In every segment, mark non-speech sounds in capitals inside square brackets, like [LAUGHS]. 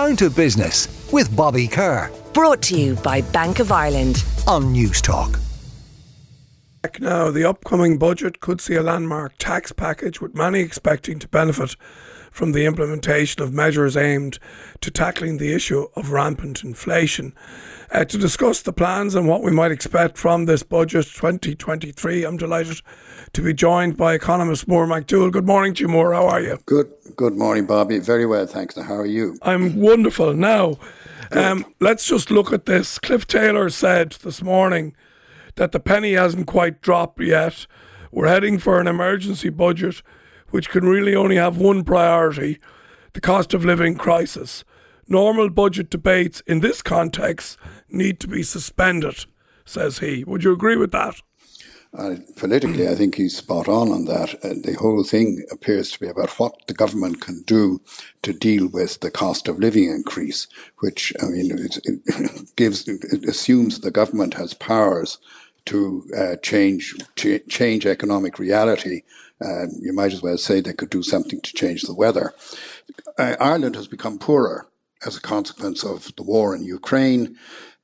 Down to Business with Bobby Kerr. Brought to you by Bank of Ireland. On Newstalk. Now, the upcoming budget could see a landmark tax package, with many expecting to benefit from the implementation of measures aimed to tackling the issue of rampant inflation. Uh, to discuss the plans and what we might expect from this budget 2023, I'm delighted to be joined by economist Moore McDowell. Good morning to you, Moore. How are you? Good. Good morning, Bobby. Very well, thanks. How are you? I'm wonderful. Now, um, let's just look at this. Cliff Taylor said this morning that the penny hasn't quite dropped yet. We're heading for an emergency budget which can really only have one priority the cost of living crisis. Normal budget debates in this context need to be suspended, says he. Would you agree with that? Uh, politically, I think he's spot on on that. Uh, the whole thing appears to be about what the government can do to deal with the cost of living increase, which I mean it, [LAUGHS] gives it assumes the government has powers to uh, change ch- change economic reality. Uh, you might as well say they could do something to change the weather. Uh, Ireland has become poorer as a consequence of the war in Ukraine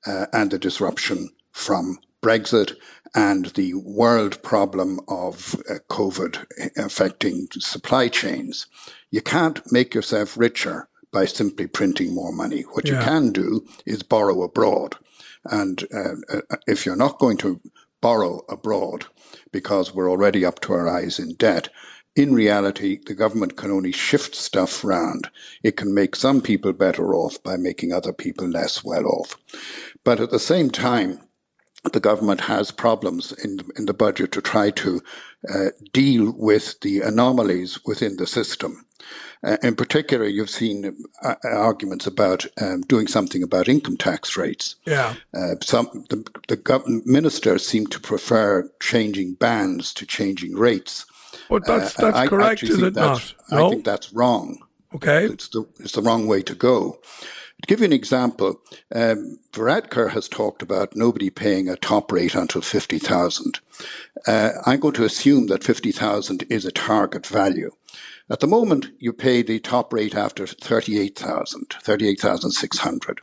uh, and the disruption from Brexit and the world problem of uh, COVID affecting supply chains. You can't make yourself richer by simply printing more money. What yeah. you can do is borrow abroad. And uh, uh, if you're not going to borrow abroad because we're already up to our eyes in debt, in reality, the government can only shift stuff round. It can make some people better off by making other people less well off. But at the same time, the government has problems in, in the budget to try to uh, deal with the anomalies within the system. Uh, in particular, you've seen uh, arguments about um, doing something about income tax rates. Yeah. Uh, some the, the government ministers seem to prefer changing bands to changing rates. But that's uh, that's correct, is it not? No? I think that's wrong. Okay. It's the, it's the wrong way to go. To give you an example, um, Varadkar has talked about nobody paying a top rate until 50,000. Uh, I'm going to assume that 50,000 is a target value. At the moment, you pay the top rate after 38,000, 38,600.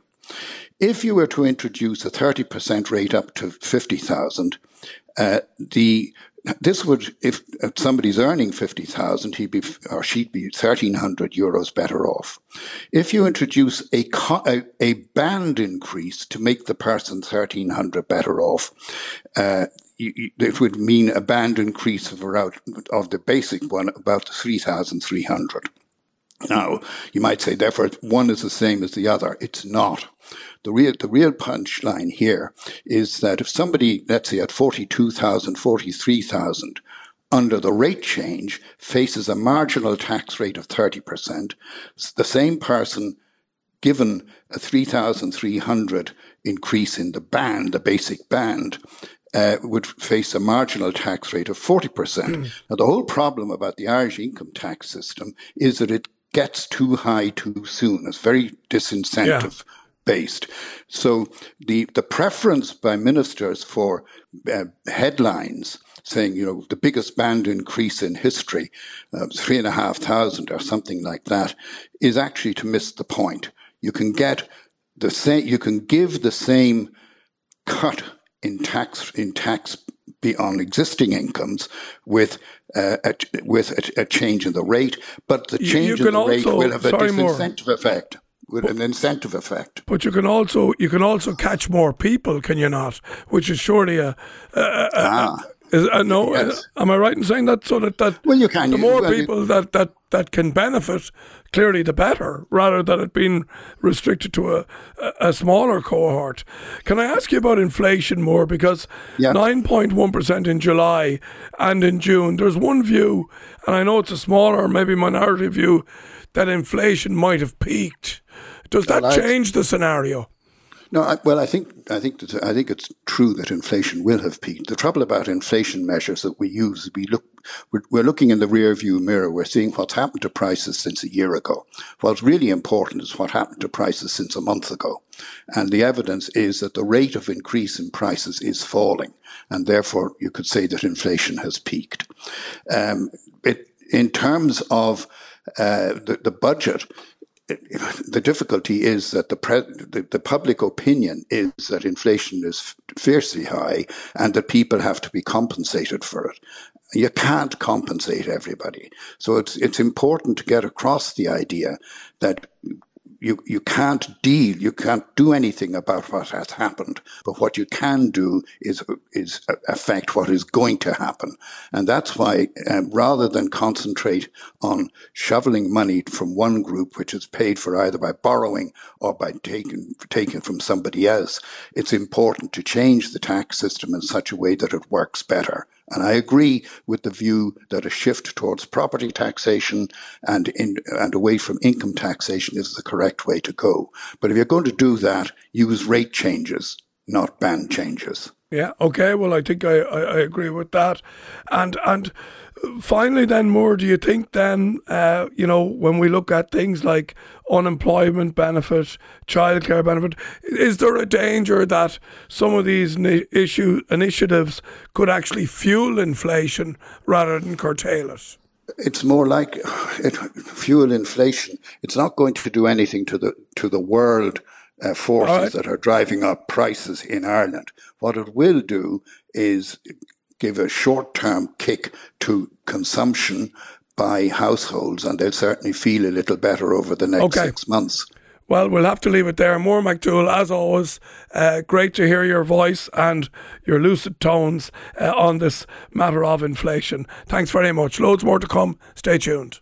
If you were to introduce a 30% rate up to 50,000, uh, the this would, if somebody's earning 50,000, he'd be, or she'd be 1,300 euros better off. If you introduce a, a, a band increase to make the person 1,300 better off, uh, it would mean a band increase of around, of the basic one, about 3,300. Now, you might say, therefore, one is the same as the other. It's not. The real, the real punchline here is that if somebody, let's say at 42,000, 43,000, under the rate change faces a marginal tax rate of 30%, the same person given a 3,300 increase in the band, the basic band, uh, would face a marginal tax rate of 40%. now, the whole problem about the Irish income tax system is that it gets too high too soon. It's very disincentive. Yeah based. So the, the preference by ministers for uh, headlines saying, you know, the biggest band increase in history, uh, three and a half thousand or something like that, is actually to miss the point. You can get the same, you can give the same cut in tax, in tax on existing incomes with uh, a, with a, a, change in the rate, but the change in the also, rate will have a disincentive more. effect with an incentive effect. But you can also you can also catch more people, can you not? Which is surely a, a, a, ah. Is, uh, no, yes. uh, am I right in saying that? So that, that well, you can. The more well, people you, that, that, that can benefit, clearly the better, rather than it being restricted to a, a, smaller cohort. Can I ask you about inflation Moore? Because nine point one percent in July and in June. There's one view, and I know it's a smaller, maybe minority view, that inflation might have peaked. Does that well, change the scenario? No, I, well, I think I think that, I think it's true that inflation will have peaked. The trouble about inflation measures that we use, we look, we're, we're looking in the rear view mirror. We're seeing what's happened to prices since a year ago. What's really important is what happened to prices since a month ago, and the evidence is that the rate of increase in prices is falling, and therefore you could say that inflation has peaked. Um, it, in terms of uh, the, the budget, the difficulty is that the, pre- the, the public opinion is that inflation is fiercely high and that people have to be compensated for it. You can't compensate everybody, so it's it's important to get across the idea that you, you can't deal, you can't do anything about what has happened, but what you can do is, is affect what is going to happen. And that's why, um, rather than concentrate on shoveling money from one group, which is paid for either by borrowing or by taking, taking from somebody else, it's important to change the tax system in such a way that it works better. And I agree with the view that a shift towards property taxation and in, and away from income taxation is the correct way to go. But if you're going to do that, use rate changes, not band changes. Yeah. Okay. Well, I think I, I, I agree with that. And and finally, then, Moore, do you think then, uh, you know, when we look at things like unemployment benefit, childcare benefit, is there a danger that some of these issue initiatives could actually fuel inflation rather than curtail it? It's more like [SIGHS] it, fuel inflation. It's not going to do anything to the to the world uh, forces right. that are driving up prices in Ireland. What it will do is give a short term kick to consumption by households, and they'll certainly feel a little better over the next okay. six months. Well, we'll have to leave it there. Moore McDowell, as always, uh, great to hear your voice and your lucid tones uh, on this matter of inflation. Thanks very much. Loads more to come. Stay tuned.